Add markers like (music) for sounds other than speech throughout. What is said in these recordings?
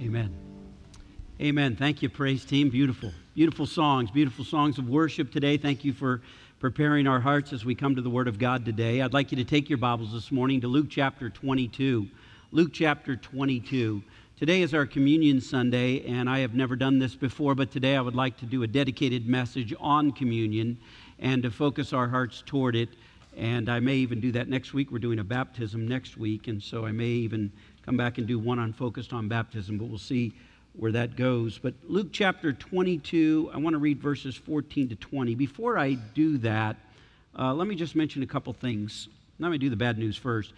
Amen. Amen. Thank you, praise team. Beautiful, beautiful songs, beautiful songs of worship today. Thank you for preparing our hearts as we come to the Word of God today. I'd like you to take your Bibles this morning to Luke chapter 22. Luke chapter 22. Today is our Communion Sunday, and I have never done this before, but today I would like to do a dedicated message on communion and to focus our hearts toward it. And I may even do that next week. We're doing a baptism next week, and so I may even come back and do one on focused on baptism, but we'll see where that goes. But Luke chapter 22, I want to read verses 14 to 20. Before I do that, uh, let me just mention a couple things. Let me do the bad news first.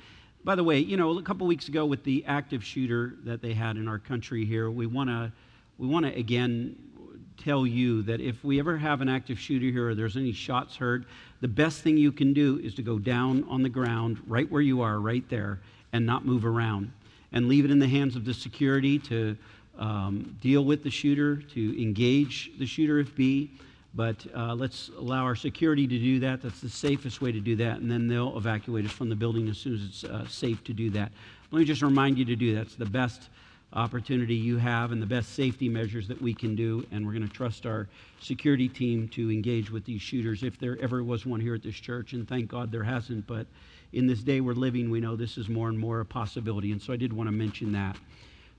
By the way, you know, a couple weeks ago with the active shooter that they had in our country here, we want to we want to again tell you that if we ever have an active shooter here or there's any shots heard, the best thing you can do is to go down on the ground right where you are, right there, and not move around and leave it in the hands of the security to um, deal with the shooter, to engage the shooter if be. But uh, let's allow our security to do that. That's the safest way to do that. And then they'll evacuate us from the building as soon as it's uh, safe to do that. Let me just remind you to do that. It's the best opportunity you have and the best safety measures that we can do. And we're going to trust our security team to engage with these shooters if there ever was one here at this church. And thank God there hasn't. But in this day we're living, we know this is more and more a possibility. And so I did want to mention that.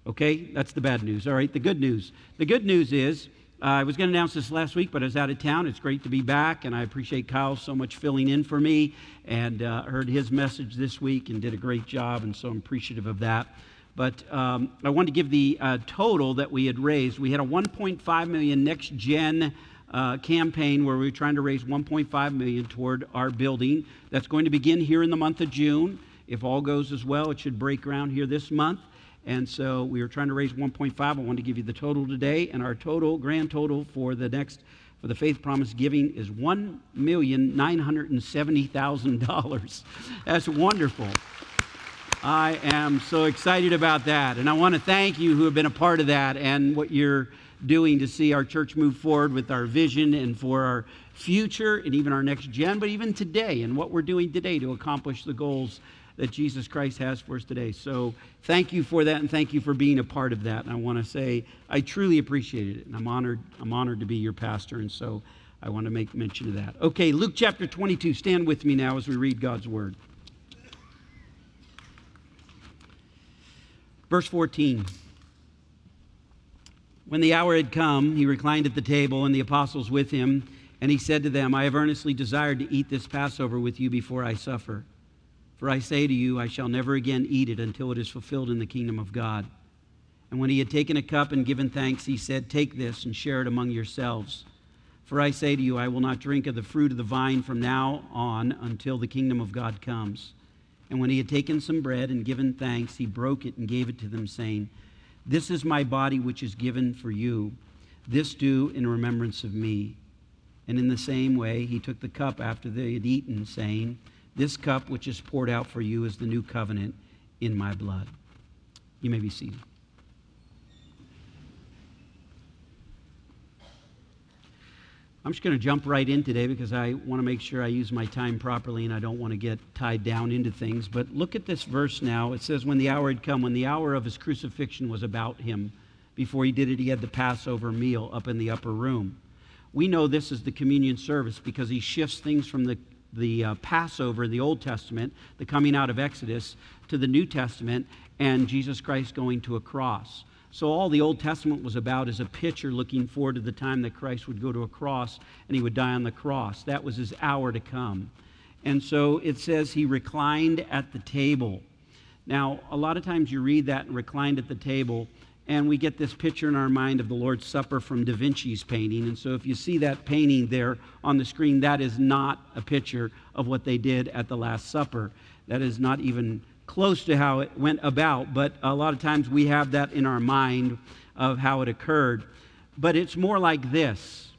Okay, that's the bad news. All right, the good news. The good news is uh, I was going to announce this last week, but I was out of town. It's great to be back, and I appreciate Kyle so much filling in for me and uh, heard his message this week and did a great job, and so I'm appreciative of that. But um, I wanted to give the uh, total that we had raised. We had a 1.5 million next gen uh, campaign where we're trying to raise 1.5 million toward our building. That's going to begin here in the month of June. If all goes as well, it should break ground here this month. And so we were trying to raise 1.5. I want to give you the total today, and our total, grand total for the next for the Faith Promise giving is $1,970,000. (laughs) That's wonderful. I am so excited about that. And I want to thank you who have been a part of that and what you're doing to see our church move forward with our vision and for our future and even our next gen, but even today and what we're doing today to accomplish the goals that Jesus Christ has for us today. So thank you for that and thank you for being a part of that. And I want to say I truly appreciate it and I'm honored I'm honored to be your pastor and so I want to make mention of that. Okay, Luke chapter 22. Stand with me now as we read God's word. Verse 14. When the hour had come, he reclined at the table, and the apostles with him, and he said to them, I have earnestly desired to eat this Passover with you before I suffer. For I say to you, I shall never again eat it until it is fulfilled in the kingdom of God. And when he had taken a cup and given thanks, he said, Take this and share it among yourselves. For I say to you, I will not drink of the fruit of the vine from now on until the kingdom of God comes. And when he had taken some bread and given thanks, he broke it and gave it to them, saying, This is my body which is given for you. This do in remembrance of me. And in the same way, he took the cup after they had eaten, saying, This cup which is poured out for you is the new covenant in my blood. You may be seated. I'm just going to jump right in today because I want to make sure I use my time properly and I don't want to get tied down into things. But look at this verse now. It says, When the hour had come, when the hour of his crucifixion was about him, before he did it, he had the Passover meal up in the upper room. We know this is the communion service because he shifts things from the, the uh, Passover, the Old Testament, the coming out of Exodus, to the New Testament, and Jesus Christ going to a cross. So, all the Old Testament was about is a picture looking forward to the time that Christ would go to a cross and he would die on the cross. That was his hour to come. And so it says he reclined at the table. Now, a lot of times you read that and reclined at the table, and we get this picture in our mind of the Lord's Supper from Da Vinci's painting. And so if you see that painting there on the screen, that is not a picture of what they did at the Last Supper. That is not even close to how it went about, but a lot of times we have that in our mind of how it occurred. But it's more like this.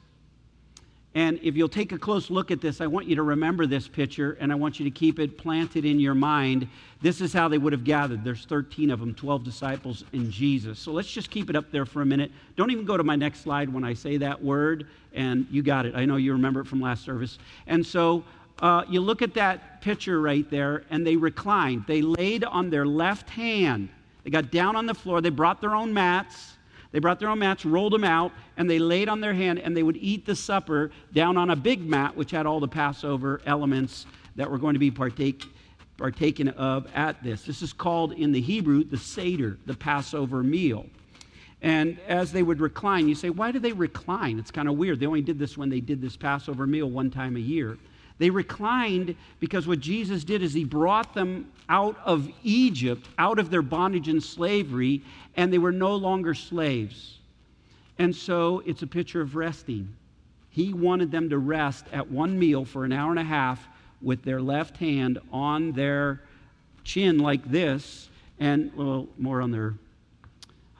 And if you'll take a close look at this, I want you to remember this picture and I want you to keep it planted in your mind. This is how they would have gathered. There's 13 of them, 12 disciples and Jesus. So let's just keep it up there for a minute. Don't even go to my next slide when I say that word, and you got it. I know you remember it from last service. And so uh, you look at that picture right there, and they reclined. They laid on their left hand. They got down on the floor. They brought their own mats. They brought their own mats, rolled them out, and they laid on their hand, and they would eat the supper down on a big mat, which had all the Passover elements that were going to be partake, partaken of at this. This is called in the Hebrew the Seder, the Passover meal. And as they would recline, you say, why do they recline? It's kind of weird. They only did this when they did this Passover meal one time a year. They reclined because what Jesus did is he brought them out of Egypt, out of their bondage and slavery, and they were no longer slaves. And so it's a picture of resting. He wanted them to rest at one meal for an hour and a half with their left hand on their chin like this, and little more on their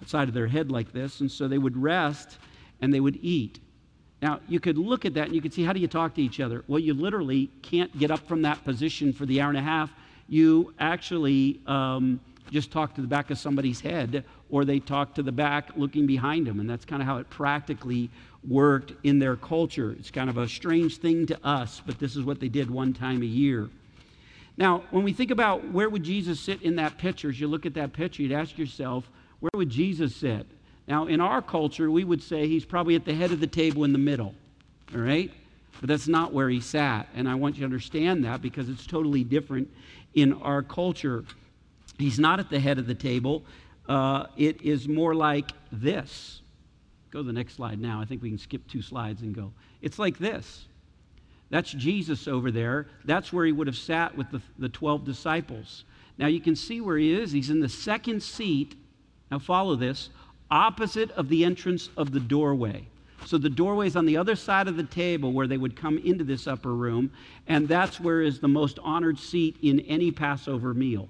side of their head like this. And so they would rest and they would eat. Now, you could look at that and you could see how do you talk to each other? Well, you literally can't get up from that position for the hour and a half. You actually um, just talk to the back of somebody's head, or they talk to the back looking behind them. And that's kind of how it practically worked in their culture. It's kind of a strange thing to us, but this is what they did one time a year. Now, when we think about where would Jesus sit in that picture, as you look at that picture, you'd ask yourself, where would Jesus sit? Now, in our culture, we would say he's probably at the head of the table in the middle, all right? But that's not where he sat. And I want you to understand that because it's totally different in our culture. He's not at the head of the table, uh, it is more like this. Go to the next slide now. I think we can skip two slides and go. It's like this. That's Jesus over there. That's where he would have sat with the, the 12 disciples. Now you can see where he is. He's in the second seat. Now follow this opposite of the entrance of the doorway. So the doorway is on the other side of the table where they would come into this upper room, and that's where is the most honored seat in any Passover meal.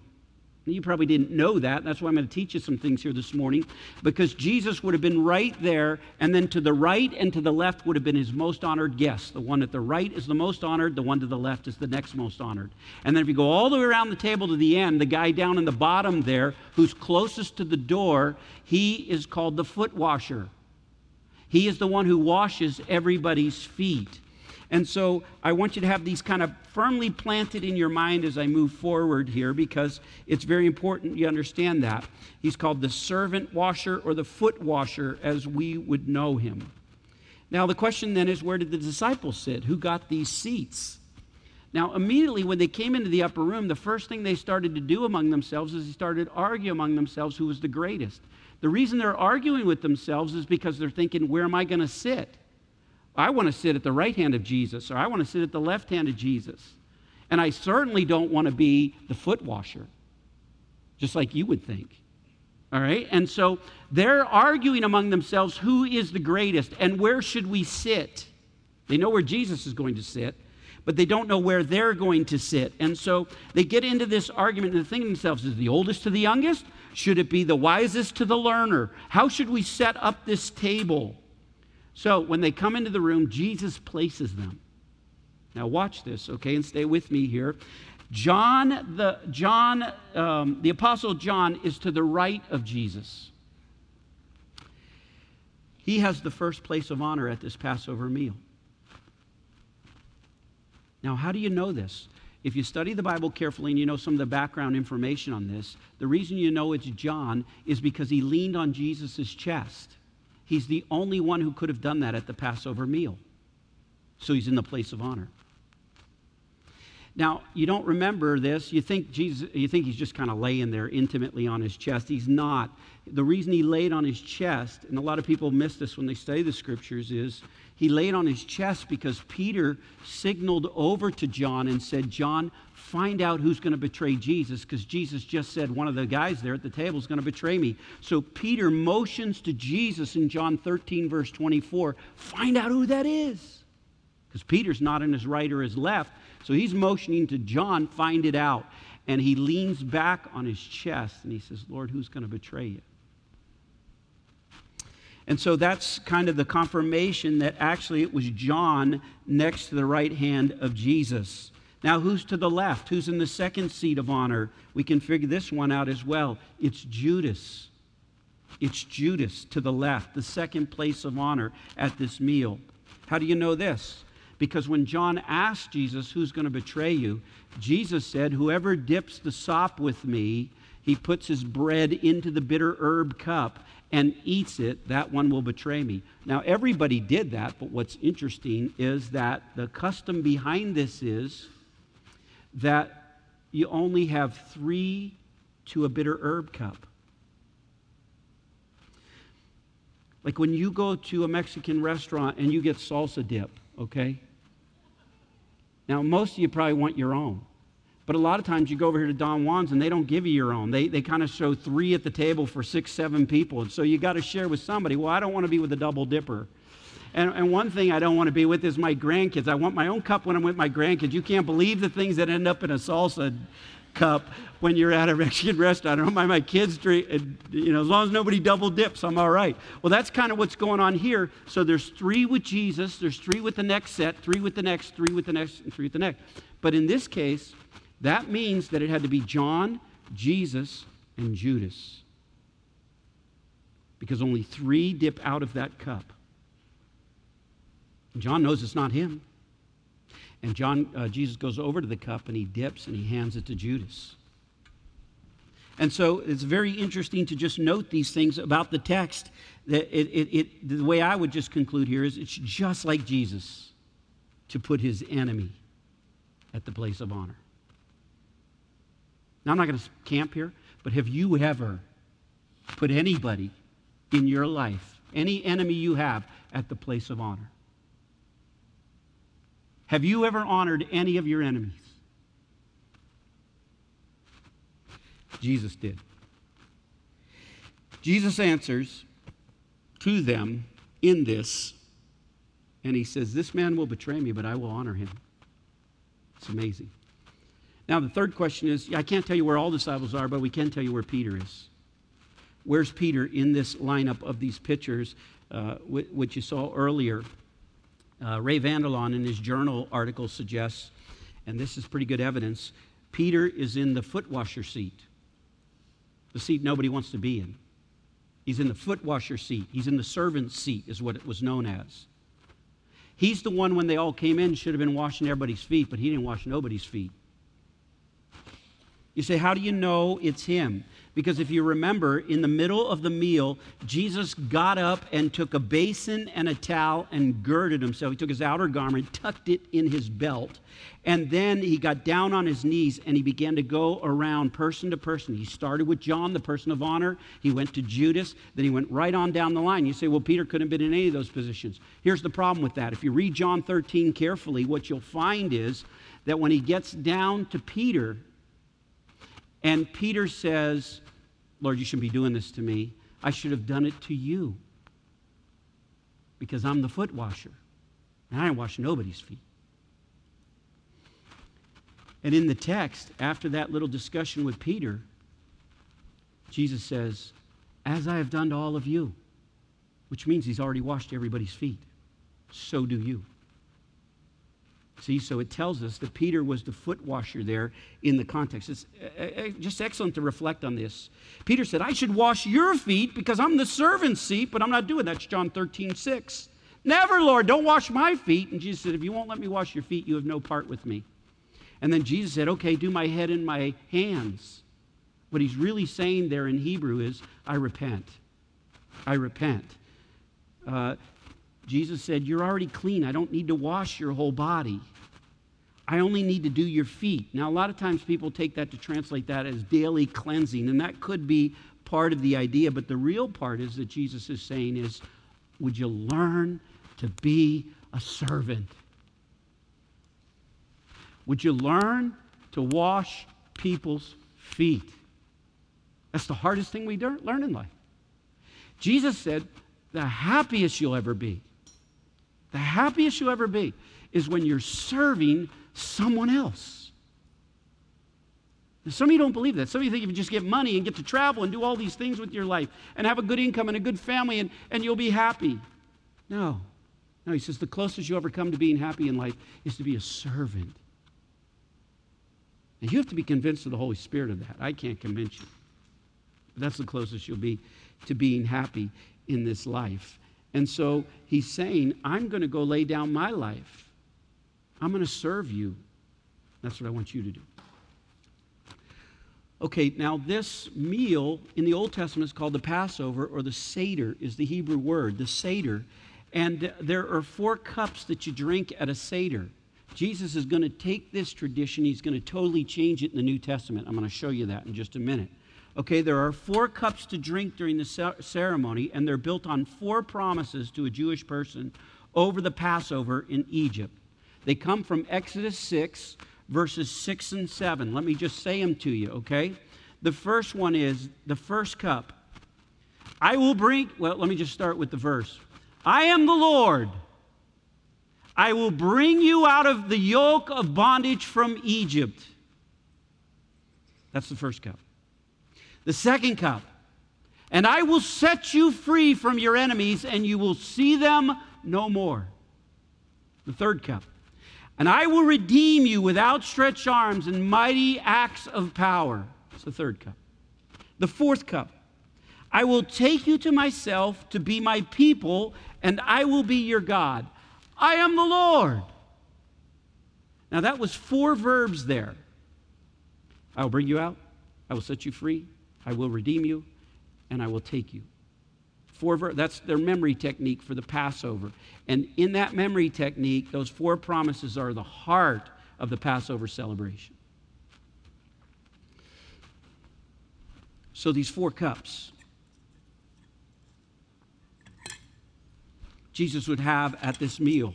You probably didn't know that. That's why I'm going to teach you some things here this morning. Because Jesus would have been right there, and then to the right and to the left would have been his most honored guest. The one at the right is the most honored, the one to the left is the next most honored. And then if you go all the way around the table to the end, the guy down in the bottom there, who's closest to the door, he is called the foot washer. He is the one who washes everybody's feet. And so I want you to have these kind of firmly planted in your mind as I move forward here because it's very important you understand that. He's called the servant washer or the foot washer as we would know him. Now, the question then is where did the disciples sit? Who got these seats? Now, immediately when they came into the upper room, the first thing they started to do among themselves is they started to argue among themselves who was the greatest. The reason they're arguing with themselves is because they're thinking, where am I going to sit? I want to sit at the right hand of Jesus, or I want to sit at the left hand of Jesus. And I certainly don't want to be the foot washer, just like you would think. All right? And so they're arguing among themselves who is the greatest and where should we sit. They know where Jesus is going to sit, but they don't know where they're going to sit. And so they get into this argument and they think to themselves is the oldest to the youngest? Should it be the wisest to the learner? How should we set up this table? So when they come into the room, Jesus places them. Now watch this, okay, and stay with me here. John, the John, um, the apostle John, is to the right of Jesus. He has the first place of honor at this Passover meal. Now, how do you know this? If you study the Bible carefully and you know some of the background information on this, the reason you know it's John is because he leaned on Jesus' chest. He's the only one who could have done that at the Passover meal. So he's in the place of honor. Now, you don't remember this. You think Jesus you think he's just kind of laying there intimately on his chest. He's not. The reason he laid on his chest, and a lot of people miss this when they study the scriptures, is he laid on his chest because Peter signaled over to John and said, John, find out who's going to betray Jesus because Jesus just said one of the guys there at the table is going to betray me. So Peter motions to Jesus in John 13, verse 24, find out who that is. Because Peter's not in his right or his left. So he's motioning to John, find it out. And he leans back on his chest and he says, Lord, who's going to betray you? And so that's kind of the confirmation that actually it was John next to the right hand of Jesus. Now, who's to the left? Who's in the second seat of honor? We can figure this one out as well. It's Judas. It's Judas to the left, the second place of honor at this meal. How do you know this? Because when John asked Jesus, Who's going to betray you? Jesus said, Whoever dips the sop with me, he puts his bread into the bitter herb cup and eats it, that one will betray me. Now, everybody did that, but what's interesting is that the custom behind this is that you only have three to a bitter herb cup. Like when you go to a Mexican restaurant and you get salsa dip, okay? Now, most of you probably want your own. But a lot of times you go over here to Don Juan's and they don't give you your own. They, they kind of show three at the table for six, seven people. And so you got to share with somebody. Well, I don't want to be with a double dipper. And, and one thing I don't want to be with is my grandkids. I want my own cup when I'm with my grandkids. You can't believe the things that end up in a salsa cup when you're at a Mexican (laughs) restaurant. I don't mind my kids drink, you know, as long as nobody double dips, I'm all right. Well, that's kind of what's going on here. So there's three with Jesus, there's three with the next set, three with the next, three with the next, and three with the next. But in this case, that means that it had to be John, Jesus, and Judas. Because only three dip out of that cup. John knows it's not him. And John, uh, Jesus goes over to the cup and he dips and he hands it to Judas. And so it's very interesting to just note these things about the text. That it, it, it, the way I would just conclude here is it's just like Jesus to put his enemy at the place of honor. Now, I'm not going to camp here, but have you ever put anybody in your life, any enemy you have, at the place of honor? Have you ever honored any of your enemies? Jesus did. Jesus answers to them in this, and he says, This man will betray me, but I will honor him. It's amazing. Now, the third question is I can't tell you where all the disciples are, but we can tell you where Peter is. Where's Peter in this lineup of these pictures, uh, which you saw earlier? Uh, Ray Vander Laan in his journal article suggests, and this is pretty good evidence, Peter is in the foot washer seat, the seat nobody wants to be in. He's in the foot washer seat. He's in the servant seat, is what it was known as. He's the one when they all came in should have been washing everybody's feet, but he didn't wash nobody's feet. You say, How do you know it's him? Because if you remember, in the middle of the meal, Jesus got up and took a basin and a towel and girded himself. He took his outer garment, tucked it in his belt, and then he got down on his knees and he began to go around person to person. He started with John, the person of honor. He went to Judas. Then he went right on down the line. You say, well, Peter couldn't have been in any of those positions. Here's the problem with that. If you read John 13 carefully, what you'll find is that when he gets down to Peter, and Peter says, Lord, you shouldn't be doing this to me. I should have done it to you because I'm the foot washer. And I ain't wash nobody's feet. And in the text, after that little discussion with Peter, Jesus says, As I have done to all of you, which means he's already washed everybody's feet, so do you. See, so it tells us that Peter was the foot washer there in the context. It's uh, uh, just excellent to reflect on this. Peter said, I should wash your feet because I'm the servant's seat, but I'm not doing that. That's John 13, 6. Never, Lord, don't wash my feet. And Jesus said, If you won't let me wash your feet, you have no part with me. And then Jesus said, Okay, do my head and my hands. What he's really saying there in Hebrew is, I repent. I repent. Uh, Jesus said, You're already clean. I don't need to wash your whole body. I only need to do your feet. Now, a lot of times people take that to translate that as daily cleansing, and that could be part of the idea, but the real part is that Jesus is saying is, Would you learn to be a servant? Would you learn to wash people's feet? That's the hardest thing we learn in life. Jesus said, The happiest you'll ever be the happiest you'll ever be is when you're serving someone else. some of you don't believe that. Some of you think if you just get money and get to travel and do all these things with your life and have a good income and a good family and, and you'll be happy. No. No, he says the closest you ever come to being happy in life is to be a servant. And you have to be convinced of the Holy Spirit of that. I can't convince you. But that's the closest you'll be to being happy in this life. And so he's saying, I'm going to go lay down my life. I'm going to serve you. That's what I want you to do. Okay, now this meal in the Old Testament is called the Passover, or the Seder is the Hebrew word, the Seder. And there are four cups that you drink at a Seder. Jesus is going to take this tradition, he's going to totally change it in the New Testament. I'm going to show you that in just a minute. Okay, there are four cups to drink during the ceremony, and they're built on four promises to a Jewish person over the Passover in Egypt. They come from Exodus 6, verses 6 and 7. Let me just say them to you, okay? The first one is the first cup. I will bring, well, let me just start with the verse. I am the Lord. I will bring you out of the yoke of bondage from Egypt. That's the first cup. The second cup. And I will set you free from your enemies, and you will see them no more. The third cup. And I will redeem you with outstretched arms and mighty acts of power. It's the third cup. The fourth cup. I will take you to myself to be my people, and I will be your God. I am the Lord. Now, that was four verbs there. I will bring you out, I will set you free, I will redeem you, and I will take you. Four ver- that's their memory technique for the Passover. And in that memory technique, those four promises are the heart of the Passover celebration. So these four cups Jesus would have at this meal.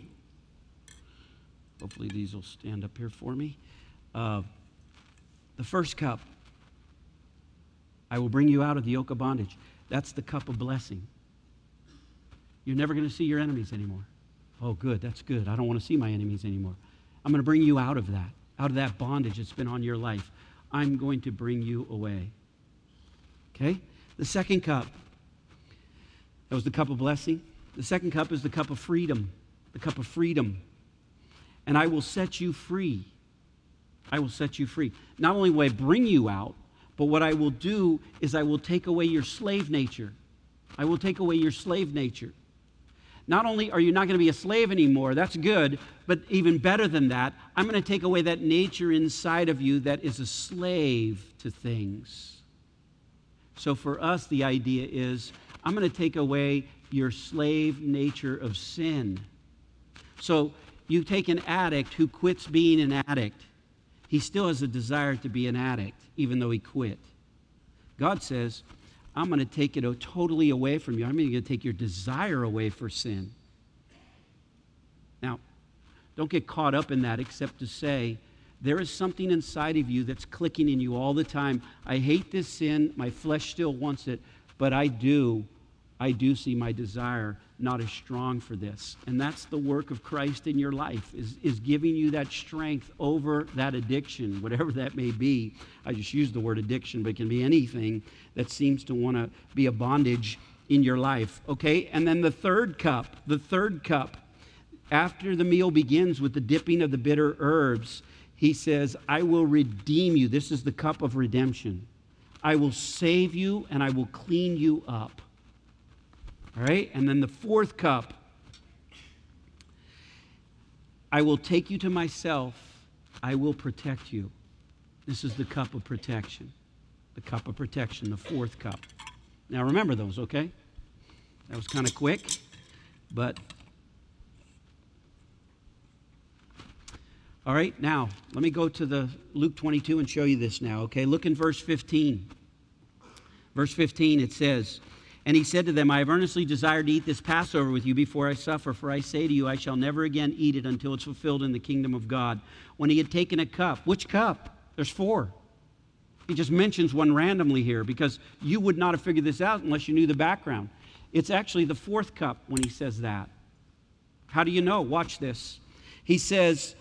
Hopefully, these will stand up here for me. Uh, the first cup I will bring you out of the yoke of bondage. That's the cup of blessing. You're never going to see your enemies anymore. Oh, good. That's good. I don't want to see my enemies anymore. I'm going to bring you out of that, out of that bondage that's been on your life. I'm going to bring you away. Okay? The second cup, that was the cup of blessing. The second cup is the cup of freedom, the cup of freedom. And I will set you free. I will set you free. Not only will I bring you out, but what I will do is I will take away your slave nature. I will take away your slave nature. Not only are you not going to be a slave anymore, that's good, but even better than that, I'm going to take away that nature inside of you that is a slave to things. So for us, the idea is I'm going to take away your slave nature of sin. So you take an addict who quits being an addict, he still has a desire to be an addict, even though he quit. God says, I'm going to take it totally away from you. I'm going to take your desire away for sin. Now, don't get caught up in that except to say, there is something inside of you that's clicking in you all the time. I hate this sin. My flesh still wants it, but I do I do see my desire not as strong for this. And that's the work of Christ in your life, is, is giving you that strength over that addiction, whatever that may be. I just use the word addiction, but it can be anything that seems to want to be a bondage in your life. Okay? And then the third cup, the third cup, after the meal begins with the dipping of the bitter herbs, he says, I will redeem you. This is the cup of redemption. I will save you and I will clean you up. All right? And then the fourth cup I will take you to myself, I will protect you. This is the cup of protection. The cup of protection, the fourth cup. Now remember those, okay? That was kind of quick, but. All right, now let me go to the Luke 22 and show you this now, okay? Look in verse 15. Verse 15, it says, and he said to them, I have earnestly desired to eat this Passover with you before I suffer, for I say to you, I shall never again eat it until it's fulfilled in the kingdom of God. When he had taken a cup, which cup? There's four. He just mentions one randomly here because you would not have figured this out unless you knew the background. It's actually the fourth cup when he says that. How do you know? Watch this. He says,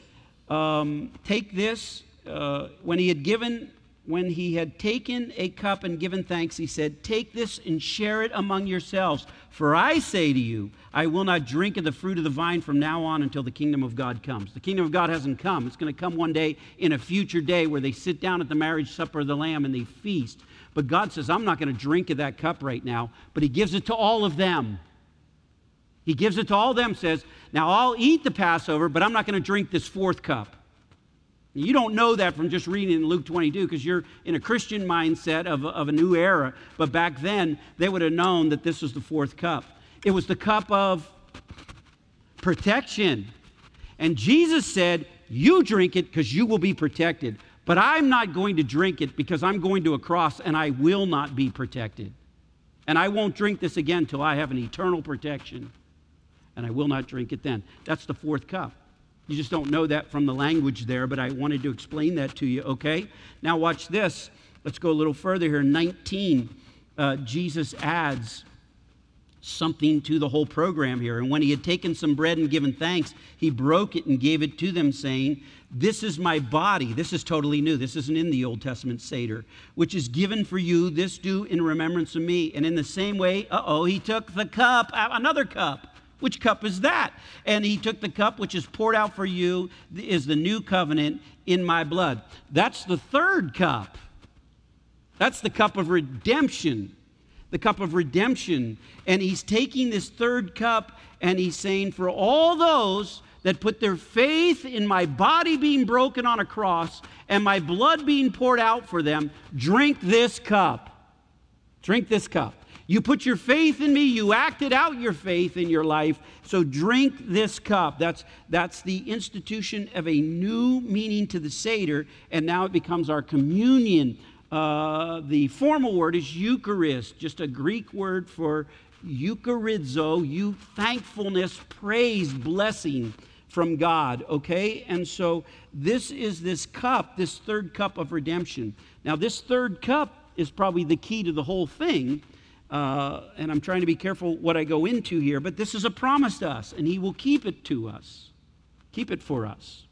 um, Take this. Uh, when he had given when he had taken a cup and given thanks, he said, Take this and share it among yourselves. For I say to you, I will not drink of the fruit of the vine from now on until the kingdom of God comes. The kingdom of God hasn't come. It's going to come one day in a future day where they sit down at the marriage supper of the Lamb and they feast. But God says, I'm not going to drink of that cup right now, but He gives it to all of them. He gives it to all of them, says, Now I'll eat the Passover, but I'm not going to drink this fourth cup. You don't know that from just reading in Luke 22 because you're in a Christian mindset of, of a new era. But back then, they would have known that this was the fourth cup. It was the cup of protection. And Jesus said, You drink it because you will be protected. But I'm not going to drink it because I'm going to a cross and I will not be protected. And I won't drink this again till I have an eternal protection. And I will not drink it then. That's the fourth cup. You just don't know that from the language there, but I wanted to explain that to you, okay? Now, watch this. Let's go a little further here. 19, uh, Jesus adds something to the whole program here. And when he had taken some bread and given thanks, he broke it and gave it to them, saying, This is my body. This is totally new. This isn't in the Old Testament Seder, which is given for you. This do in remembrance of me. And in the same way, uh oh, he took the cup, another cup. Which cup is that? And he took the cup which is poured out for you, is the new covenant in my blood. That's the third cup. That's the cup of redemption. The cup of redemption. And he's taking this third cup and he's saying, For all those that put their faith in my body being broken on a cross and my blood being poured out for them, drink this cup. Drink this cup. You put your faith in me, you acted out your faith in your life. So drink this cup. That's, that's the institution of a new meaning to the Seder, and now it becomes our communion. Uh, the formal word is Eucharist, just a Greek word for Eucharizo, you thankfulness, praise, blessing from God, okay? And so this is this cup, this third cup of redemption. Now, this third cup is probably the key to the whole thing uh, and I'm trying to be careful what I go into here, but this is a promise to us, and He will keep it to us, keep it for us.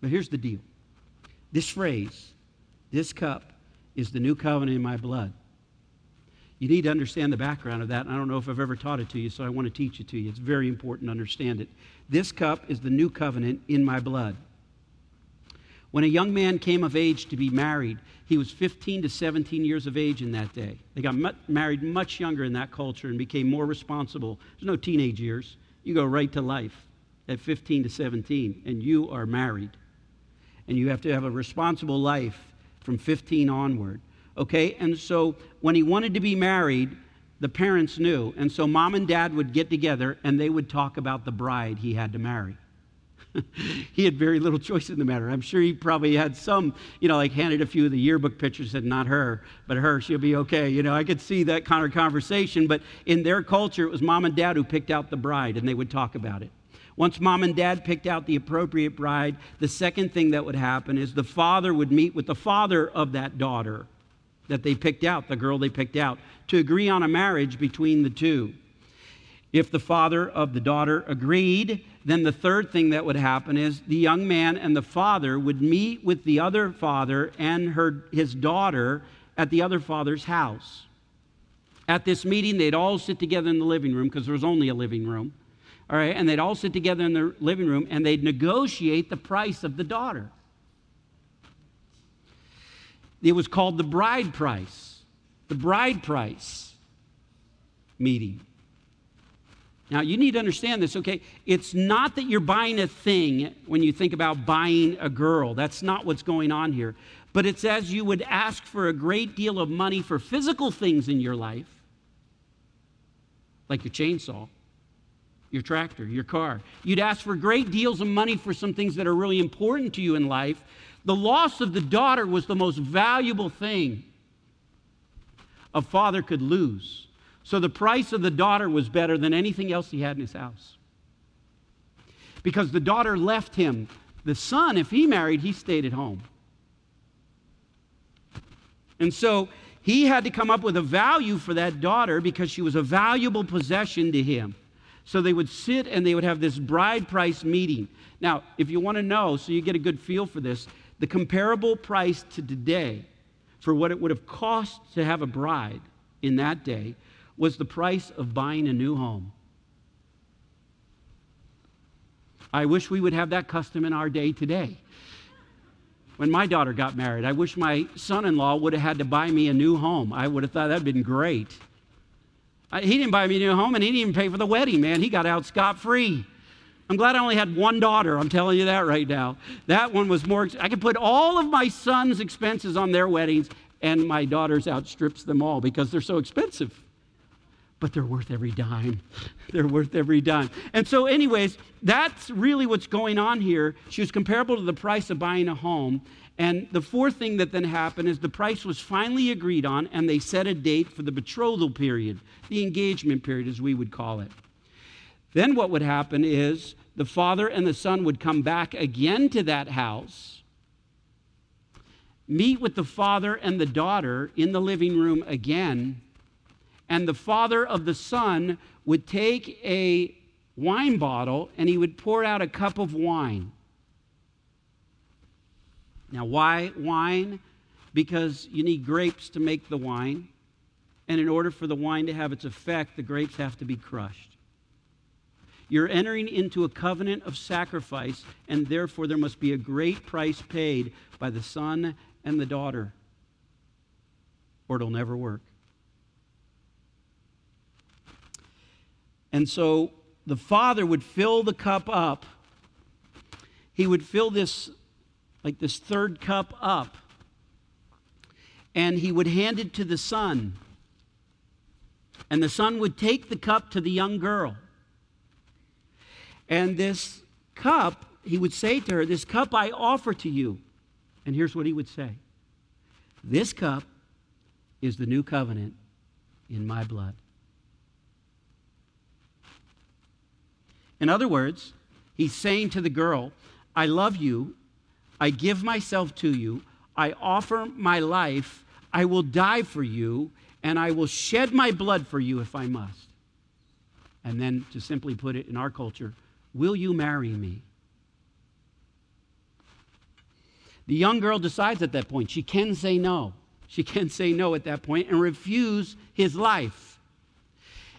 But here's the deal this phrase, this cup, is the new covenant in my blood. You need to understand the background of that. I don't know if I've ever taught it to you, so I want to teach it to you. It's very important to understand it. This cup is the new covenant in my blood. When a young man came of age to be married, he was 15 to 17 years of age in that day. They got married much younger in that culture and became more responsible. There's no teenage years. You go right to life at 15 to 17, and you are married. And you have to have a responsible life from 15 onward. Okay? And so when he wanted to be married, the parents knew. And so mom and dad would get together and they would talk about the bride he had to marry. (laughs) he had very little choice in the matter. I'm sure he probably had some, you know, like handed a few of the yearbook pictures, said, not her, but her, she'll be okay. You know, I could see that kind of conversation, but in their culture, it was mom and dad who picked out the bride, and they would talk about it. Once mom and dad picked out the appropriate bride, the second thing that would happen is the father would meet with the father of that daughter that they picked out, the girl they picked out, to agree on a marriage between the two. If the father of the daughter agreed, then the third thing that would happen is the young man and the father would meet with the other father and her, his daughter at the other father's house. At this meeting, they'd all sit together in the living room because there was only a living room. All right, and they'd all sit together in the living room and they'd negotiate the price of the daughter. It was called the bride price, the bride price meeting. Now, you need to understand this, okay? It's not that you're buying a thing when you think about buying a girl. That's not what's going on here. But it's as you would ask for a great deal of money for physical things in your life, like your chainsaw, your tractor, your car. You'd ask for great deals of money for some things that are really important to you in life. The loss of the daughter was the most valuable thing a father could lose so the price of the daughter was better than anything else he had in his house. Because the daughter left him. The son, if he married, he stayed at home. And so he had to come up with a value for that daughter because she was a valuable possession to him. So they would sit and they would have this bride price meeting. Now, if you want to know, so you get a good feel for this, the comparable price to today for what it would have cost to have a bride in that day was the price of buying a new home. I wish we would have that custom in our day today. When my daughter got married, I wish my son in law would have had to buy me a new home. I would have thought that'd been great. I, he didn't buy me a new home and he didn't even pay for the wedding, man. He got out scot free. I'm glad I only had one daughter. I'm telling you that right now. That one was more, I could put all of my son's expenses on their weddings, and my daughter's outstrips them all because they're so expensive. But they're worth every dime. they're worth every dime. And so, anyways, that's really what's going on here. She was comparable to the price of buying a home. And the fourth thing that then happened is the price was finally agreed on, and they set a date for the betrothal period, the engagement period, as we would call it. Then what would happen is the father and the son would come back again to that house, meet with the father and the daughter in the living room again, and the father of the son would take a wine bottle and he would pour out a cup of wine. Now, why wine? Because you need grapes to make the wine. And in order for the wine to have its effect, the grapes have to be crushed. You're entering into a covenant of sacrifice, and therefore there must be a great price paid by the son and the daughter, or it'll never work. And so the father would fill the cup up. He would fill this like this third cup up, and he would hand it to the son. And the son would take the cup to the young girl. And this cup, he would say to her, This cup I offer to you. And here's what he would say This cup is the new covenant in my blood. In other words, he's saying to the girl, I love you I give myself to you. I offer my life. I will die for you, and I will shed my blood for you if I must. And then, to simply put it in our culture, will you marry me? The young girl decides at that point. She can say no. She can say no at that point and refuse his life.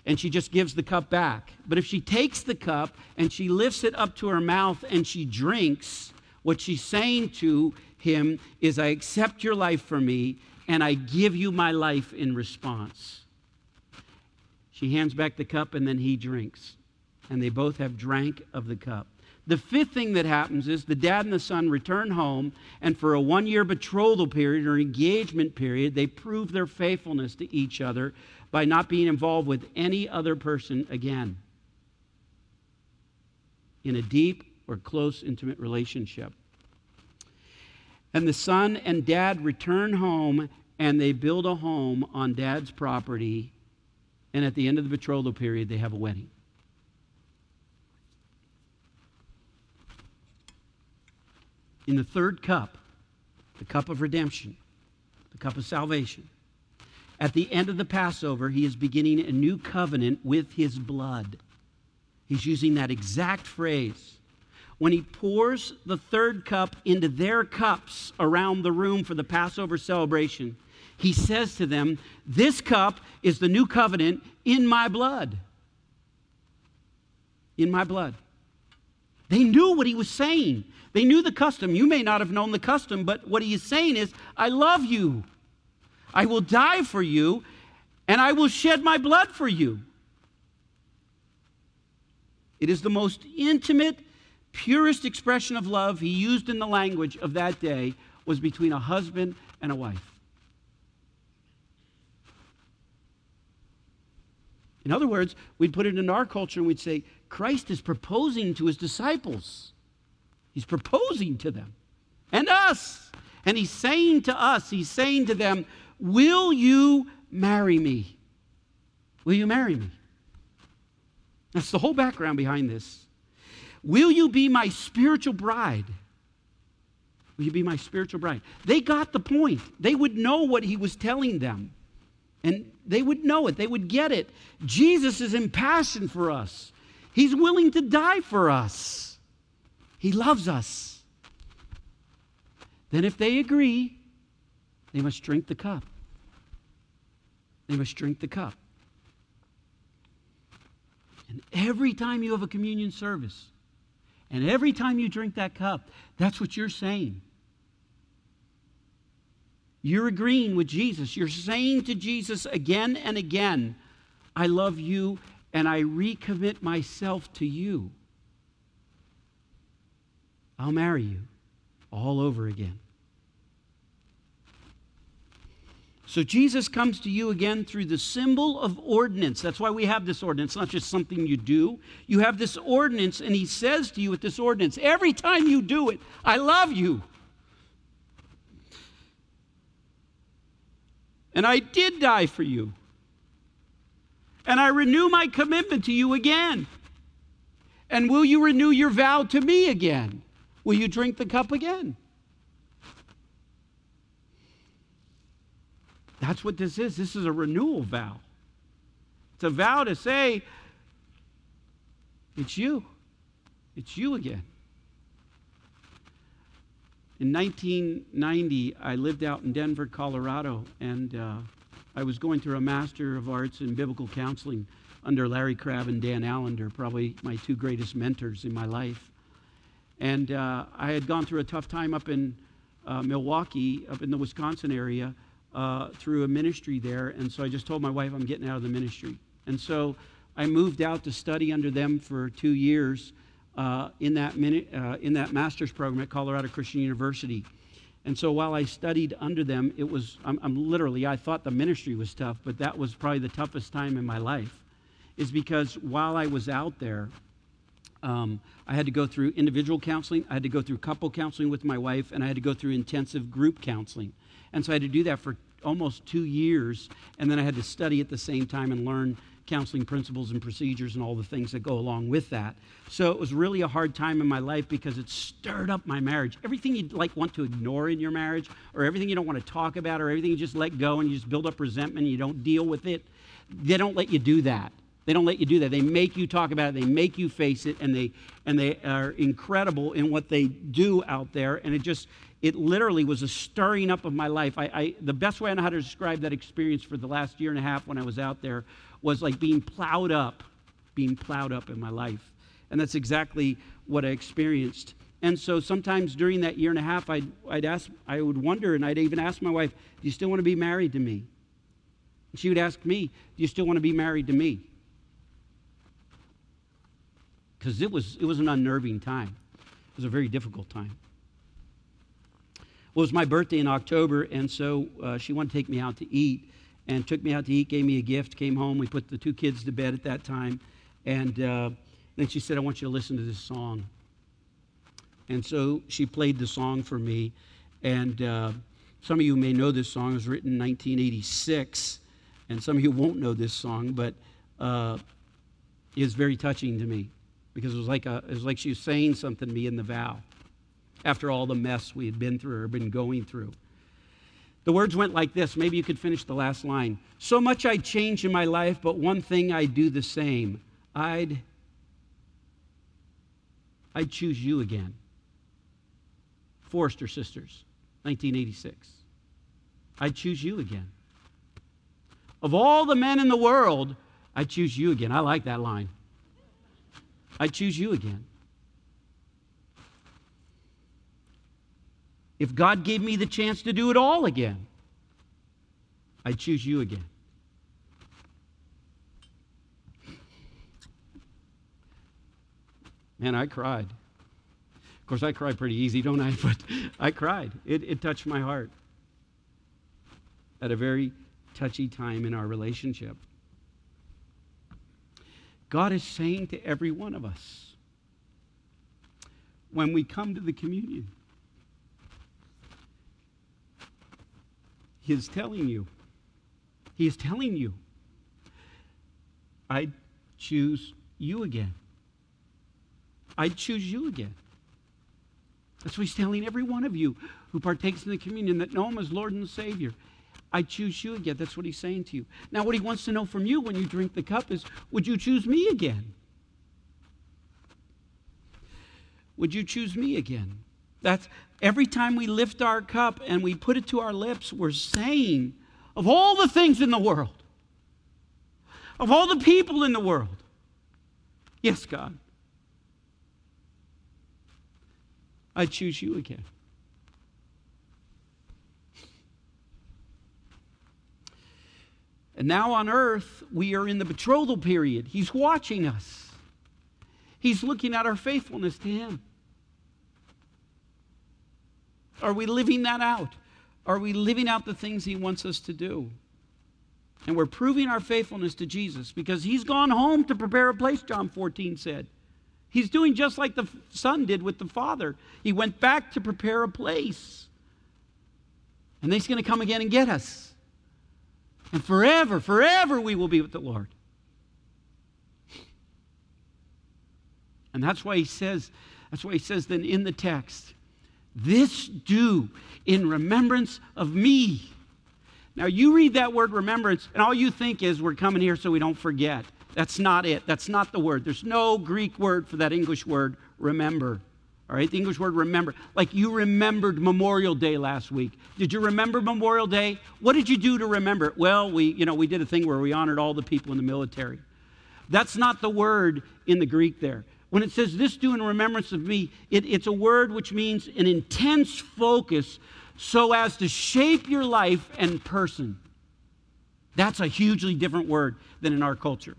And she just gives the cup back. But if she takes the cup and she lifts it up to her mouth and she drinks, what she's saying to him is, I accept your life for me, and I give you my life in response. She hands back the cup, and then he drinks. And they both have drank of the cup. The fifth thing that happens is the dad and the son return home, and for a one year betrothal period or engagement period, they prove their faithfulness to each other by not being involved with any other person again in a deep or close, intimate relationship. And the son and dad return home and they build a home on dad's property. And at the end of the betrothal period, they have a wedding. In the third cup, the cup of redemption, the cup of salvation, at the end of the Passover, he is beginning a new covenant with his blood. He's using that exact phrase when he pours the third cup into their cups around the room for the Passover celebration, he says to them, This cup is the new covenant in my blood. In my blood. They knew what he was saying. They knew the custom. You may not have known the custom, but what he is saying is, I love you. I will die for you, and I will shed my blood for you. It is the most intimate purest expression of love he used in the language of that day was between a husband and a wife. In other words, we'd put it in our culture and we'd say, Christ is proposing to his disciples. He's proposing to them and us. And he's saying to us, he's saying to them, Will you marry me? Will you marry me? That's the whole background behind this. Will you be my spiritual bride? Will you be my spiritual bride? They got the point. They would know what he was telling them. And they would know it. They would get it. Jesus is impassioned for us. He's willing to die for us. He loves us. Then, if they agree, they must drink the cup. They must drink the cup. And every time you have a communion service, and every time you drink that cup, that's what you're saying. You're agreeing with Jesus. You're saying to Jesus again and again, I love you and I recommit myself to you. I'll marry you all over again. So Jesus comes to you again through the symbol of ordinance. That's why we have this ordinance, not just something you do. You have this ordinance, and he says to you with this ordinance, every time you do it, I love you. And I did die for you. And I renew my commitment to you again. And will you renew your vow to me again? Will you drink the cup again? That's what this is. This is a renewal vow. It's a vow to say, it's you. It's you again. In 1990, I lived out in Denver, Colorado, and uh, I was going through a Master of Arts in Biblical Counseling under Larry Crabb and Dan Allender, probably my two greatest mentors in my life. And uh, I had gone through a tough time up in uh, Milwaukee, up in the Wisconsin area, uh, through a ministry there. And so I just told my wife I'm getting out of the ministry. And so I moved out to study under them for two years uh, in, that mini, uh, in that master's program at Colorado Christian University. And so while I studied under them, it was, I'm, I'm, literally, I thought the ministry was tough, but that was probably the toughest time in my life, is because while I was out there, um, I had to go through individual counseling, I had to go through couple counseling with my wife, and I had to go through intensive group counseling. And so I had to do that for almost two years, and then I had to study at the same time and learn counseling principles and procedures and all the things that go along with that. So it was really a hard time in my life because it stirred up my marriage. Everything you'd like want to ignore in your marriage, or everything you don't want to talk about, or everything you just let go and you just build up resentment and you don't deal with it, they don't let you do that. They don't let you do that. They make you talk about it. They make you face it, and they and they are incredible in what they do out there. And it just it literally was a stirring up of my life. I, I, the best way I know how to describe that experience for the last year and a half when I was out there was like being plowed up, being plowed up in my life. And that's exactly what I experienced. And so sometimes during that year and a half, I'd, I'd ask, I would wonder, and I'd even ask my wife, Do you still want to be married to me? And she would ask me, Do you still want to be married to me? Because it was, it was an unnerving time. It was a very difficult time. Well, it was my birthday in October, and so uh, she wanted to take me out to eat and took me out to eat, gave me a gift, came home. We put the two kids to bed at that time. And uh, then she said, I want you to listen to this song. And so she played the song for me. And uh, some of you may know this song. It was written in 1986. And some of you won't know this song, but uh, it's very touching to me because it was, like a, it was like she was saying something to me in the vow after all the mess we had been through or been going through. The words went like this. Maybe you could finish the last line. So much I'd change in my life, but one thing I'd do the same. I'd I'd choose you again. Forester Sisters, 1986. I'd choose you again. Of all the men in the world, I'd choose you again. I like that line. I'd choose you again. If God gave me the chance to do it all again, I'd choose you again. Man, I cried. Of course, I cry pretty easy, don't I? (laughs) But I cried. It, it touched my heart at a very touchy time in our relationship. God is saying to every one of us when we come to the communion, He is telling you. He is telling you. I choose you again. I choose you again. That's what he's telling every one of you who partakes in the communion that know him as Lord and Savior. I choose you again. That's what he's saying to you. Now, what he wants to know from you when you drink the cup is would you choose me again? Would you choose me again? That's every time we lift our cup and we put it to our lips, we're saying, of all the things in the world, of all the people in the world, yes, God, I choose you again. And now on earth, we are in the betrothal period. He's watching us, He's looking at our faithfulness to Him. Are we living that out? Are we living out the things He wants us to do? And we're proving our faithfulness to Jesus because He's gone home to prepare a place, John 14 said. He's doing just like the Son did with the Father. He went back to prepare a place. And He's going to come again and get us. And forever, forever we will be with the Lord. And that's why he says, that's why he says then in the text, this do in remembrance of me. Now, you read that word remembrance, and all you think is we're coming here so we don't forget. That's not it. That's not the word. There's no Greek word for that English word, remember. All right, the English word remember. Like you remembered Memorial Day last week. Did you remember Memorial Day? What did you do to remember it? Well, we, you know, we did a thing where we honored all the people in the military. That's not the word in the Greek there. When it says this do in remembrance of me, it, it's a word which means an intense focus so as to shape your life and person. That's a hugely different word than in our culture.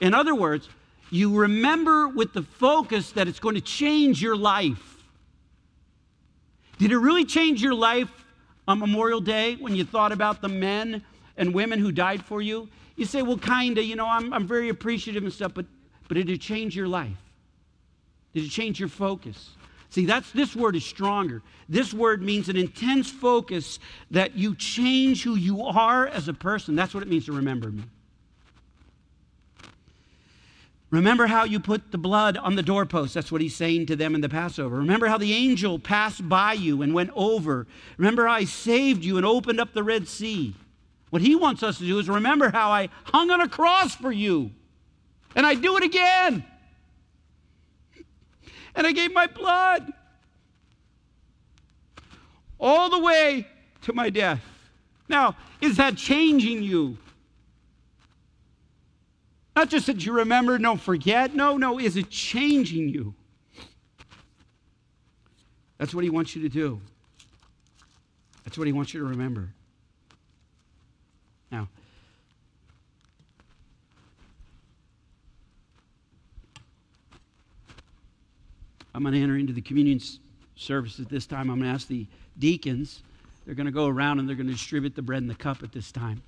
In other words, you remember with the focus that it's going to change your life. Did it really change your life on Memorial Day when you thought about the men and women who died for you? You say, well, kind of, you know, I'm, I'm very appreciative and stuff, but, but did it change your life? Did it change your focus? See, that's this word is stronger. This word means an intense focus that you change who you are as a person. That's what it means to remember me. Remember how you put the blood on the doorpost. That's what he's saying to them in the Passover. Remember how the angel passed by you and went over. Remember how I saved you and opened up the Red Sea. What he wants us to do is remember how I hung on a cross for you. And I do it again. And I gave my blood all the way to my death. Now, is that changing you? Not just that you remember, don't forget. No, no, is it changing you? That's what he wants you to do. That's what he wants you to remember. Now, I'm going to enter into the communion service at this time. I'm going to ask the deacons, they're going to go around and they're going to distribute the bread and the cup at this time.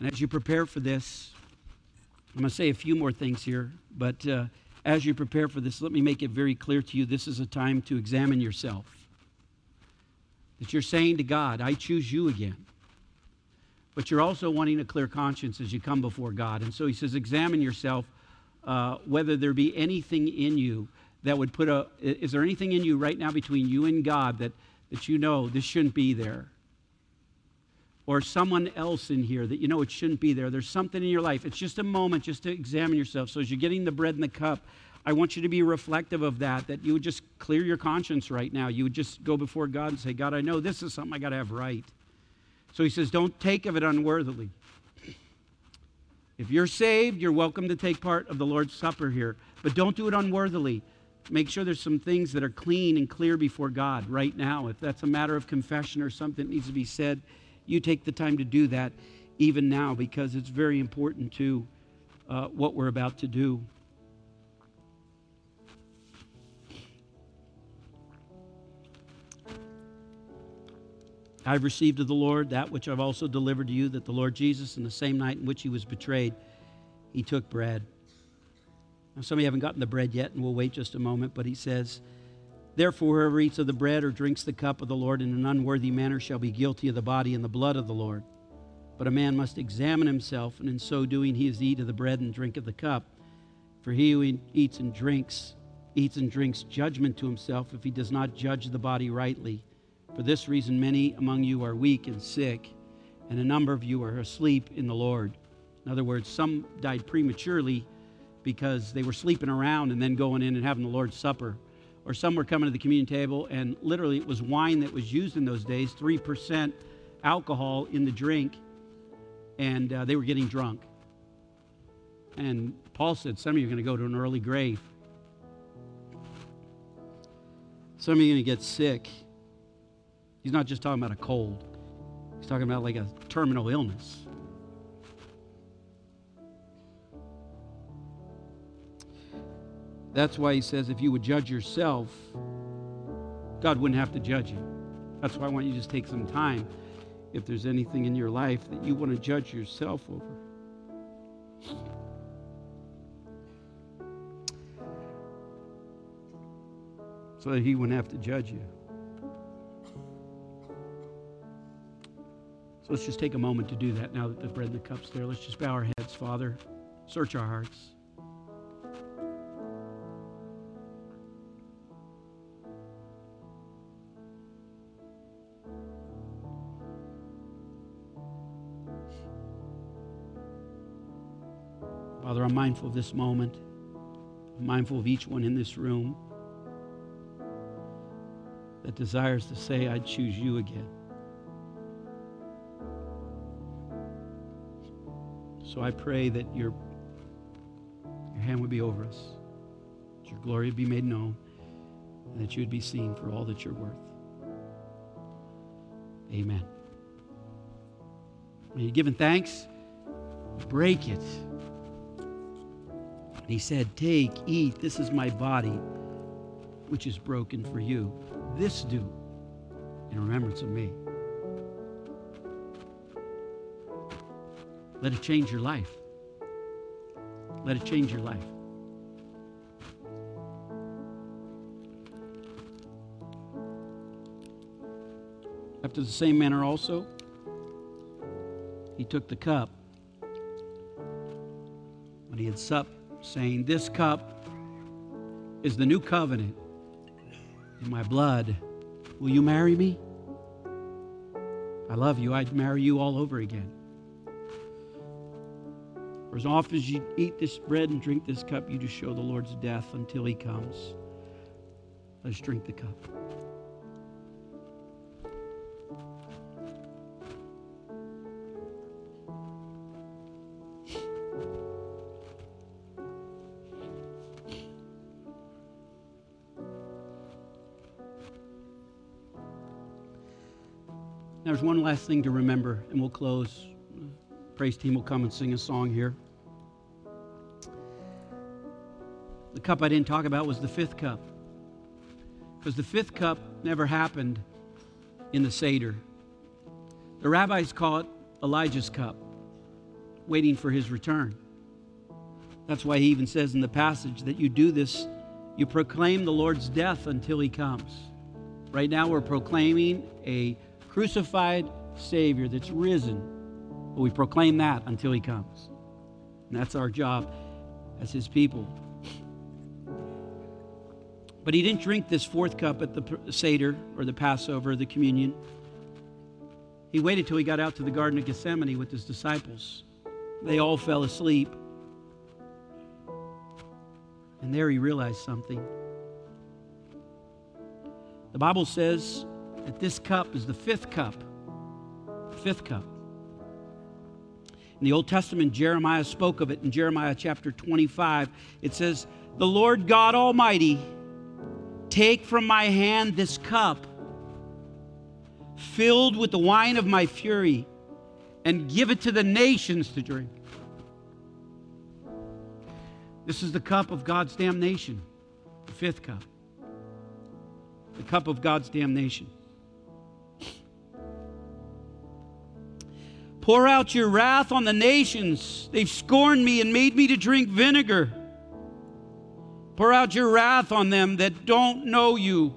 And as you prepare for this, I'm going to say a few more things here, but uh, as you prepare for this, let me make it very clear to you this is a time to examine yourself. That you're saying to God, I choose you again. But you're also wanting a clear conscience as you come before God. And so he says, examine yourself uh, whether there be anything in you that would put a, is there anything in you right now between you and God that, that you know this shouldn't be there? or someone else in here that you know it shouldn't be there. There's something in your life. It's just a moment just to examine yourself. So as you're getting the bread and the cup, I want you to be reflective of that, that you would just clear your conscience right now. You would just go before God and say, God, I know this is something I got to have right. So he says, don't take of it unworthily. If you're saved, you're welcome to take part of the Lord's Supper here, but don't do it unworthily. Make sure there's some things that are clean and clear before God right now. If that's a matter of confession or something that needs to be said, you take the time to do that even now because it's very important to uh, what we're about to do. I've received of the Lord that which I've also delivered to you, that the Lord Jesus, in the same night in which he was betrayed, he took bread. Now, some of you haven't gotten the bread yet, and we'll wait just a moment, but he says, Therefore, whoever eats of the bread or drinks the cup of the Lord in an unworthy manner shall be guilty of the body and the blood of the Lord. But a man must examine himself, and in so doing he is to eat of the bread and drink of the cup. For he who eats and drinks, eats and drinks judgment to himself if he does not judge the body rightly. For this reason, many among you are weak and sick, and a number of you are asleep in the Lord. In other words, some died prematurely because they were sleeping around and then going in and having the Lord's Supper or some were coming to the communion table, and literally it was wine that was used in those days, 3% alcohol in the drink, and uh, they were getting drunk. And Paul said, Some of you are going to go to an early grave. Some of you are going to get sick. He's not just talking about a cold, he's talking about like a terminal illness. That's why he says, if you would judge yourself, God wouldn't have to judge you. That's why I want you to just take some time if there's anything in your life that you want to judge yourself over. So that He wouldn't have to judge you. So let's just take a moment to do that now that the bread and the cup's there. Let's just bow our heads, Father. Search our hearts. I'm mindful of this moment. I'm mindful of each one in this room that desires to say, I'd choose you again. So I pray that your, your hand would be over us, that your glory would be made known, and that you would be seen for all that you're worth. Amen. When you're giving thanks, break it. He said, Take, eat, this is my body, which is broken for you. This do in remembrance of me. Let it change your life. Let it change your life. After the same manner, also, he took the cup when he had supped, saying, This cup is the new covenant in my blood. Will you marry me? I love you. I'd marry you all over again. For as often as you eat this bread and drink this cup, you just show the Lord's death until he comes. Let's drink the cup. Last thing to remember, and we'll close. Praise team will come and sing a song here. The cup I didn't talk about was the fifth cup. Because the fifth cup never happened in the Seder. The rabbis call it Elijah's cup, waiting for his return. That's why he even says in the passage that you do this, you proclaim the Lord's death until he comes. Right now, we're proclaiming a crucified Savior that's risen, but we proclaim that until he comes. And that's our job as his people. But he didn't drink this fourth cup at the Seder or the Passover, the communion. He waited till he got out to the Garden of Gethsemane with his disciples. They all fell asleep. And there he realized something. The Bible says that this cup is the fifth cup. Fifth cup. In the Old Testament, Jeremiah spoke of it in Jeremiah chapter 25. It says, The Lord God Almighty, take from my hand this cup filled with the wine of my fury and give it to the nations to drink. This is the cup of God's damnation, the fifth cup. The cup of God's damnation. Pour out your wrath on the nations. They've scorned me and made me to drink vinegar. Pour out your wrath on them that don't know you.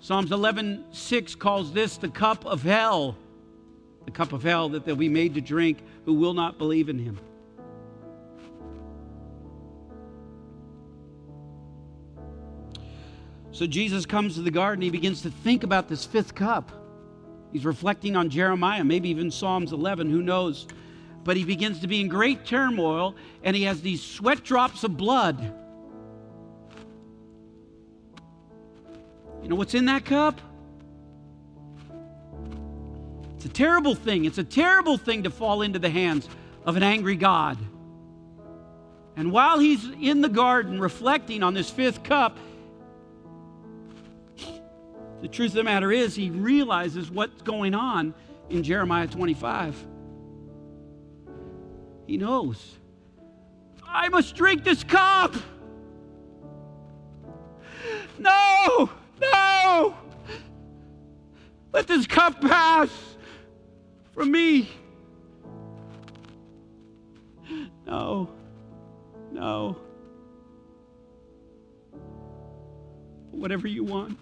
Psalms 11:6 calls this the cup of hell, the cup of hell that they'll be made to drink who will not believe in him. So Jesus comes to the garden, he begins to think about this fifth cup. He's reflecting on Jeremiah, maybe even Psalms 11, who knows. But he begins to be in great turmoil, and he has these sweat drops of blood. You know what's in that cup? It's a terrible thing. It's a terrible thing to fall into the hands of an angry God. And while he's in the garden reflecting on this fifth cup, the truth of the matter is, he realizes what's going on in Jeremiah 25. He knows. I must drink this cup. No, no! Let this cup pass from me. No, no. Whatever you want.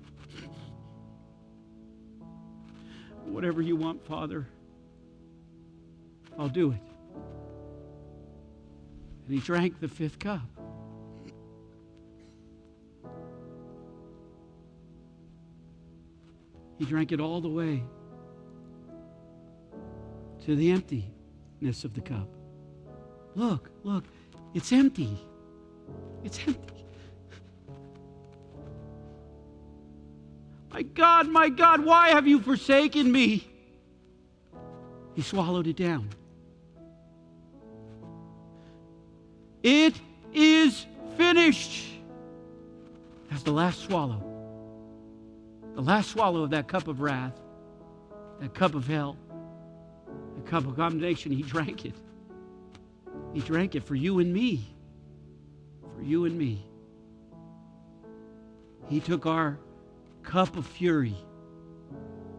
Whatever you want, Father, I'll do it. And he drank the fifth cup. He drank it all the way to the emptiness of the cup. Look, look, it's empty. It's empty. My God, my God, why have you forsaken me? He swallowed it down. It is finished. That's the last swallow. The last swallow of that cup of wrath, that cup of hell, the cup of condemnation. He drank it. He drank it for you and me. For you and me. He took our cup of fury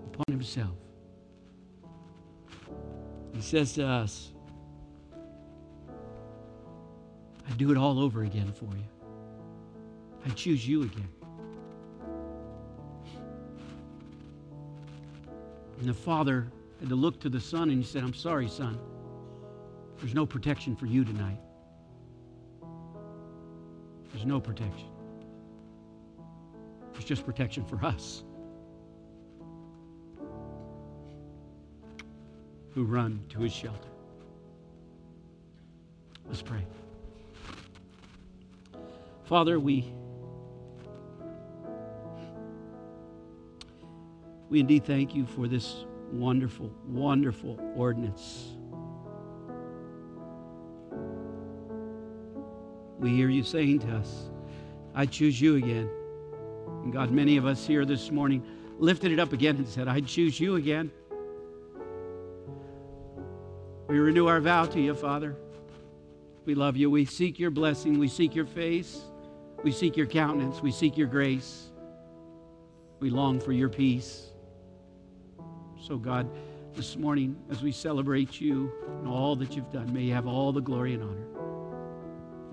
upon himself. He says to us, I do it all over again for you. I choose you again. And the father had to look to the son and he said, I'm sorry, son. There's no protection for you tonight. There's no protection. Just protection for us who run to his shelter. Let's pray. Father, we we indeed thank you for this wonderful, wonderful ordinance. We hear you saying to us, I choose you again. And God, many of us here this morning lifted it up again and said, I choose you again. We renew our vow to you, Father. We love you. We seek your blessing. We seek your face. We seek your countenance. We seek your grace. We long for your peace. So, God, this morning, as we celebrate you and all that you've done, may you have all the glory and honor.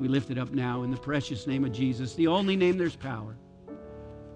We lift it up now in the precious name of Jesus, the only name there's power.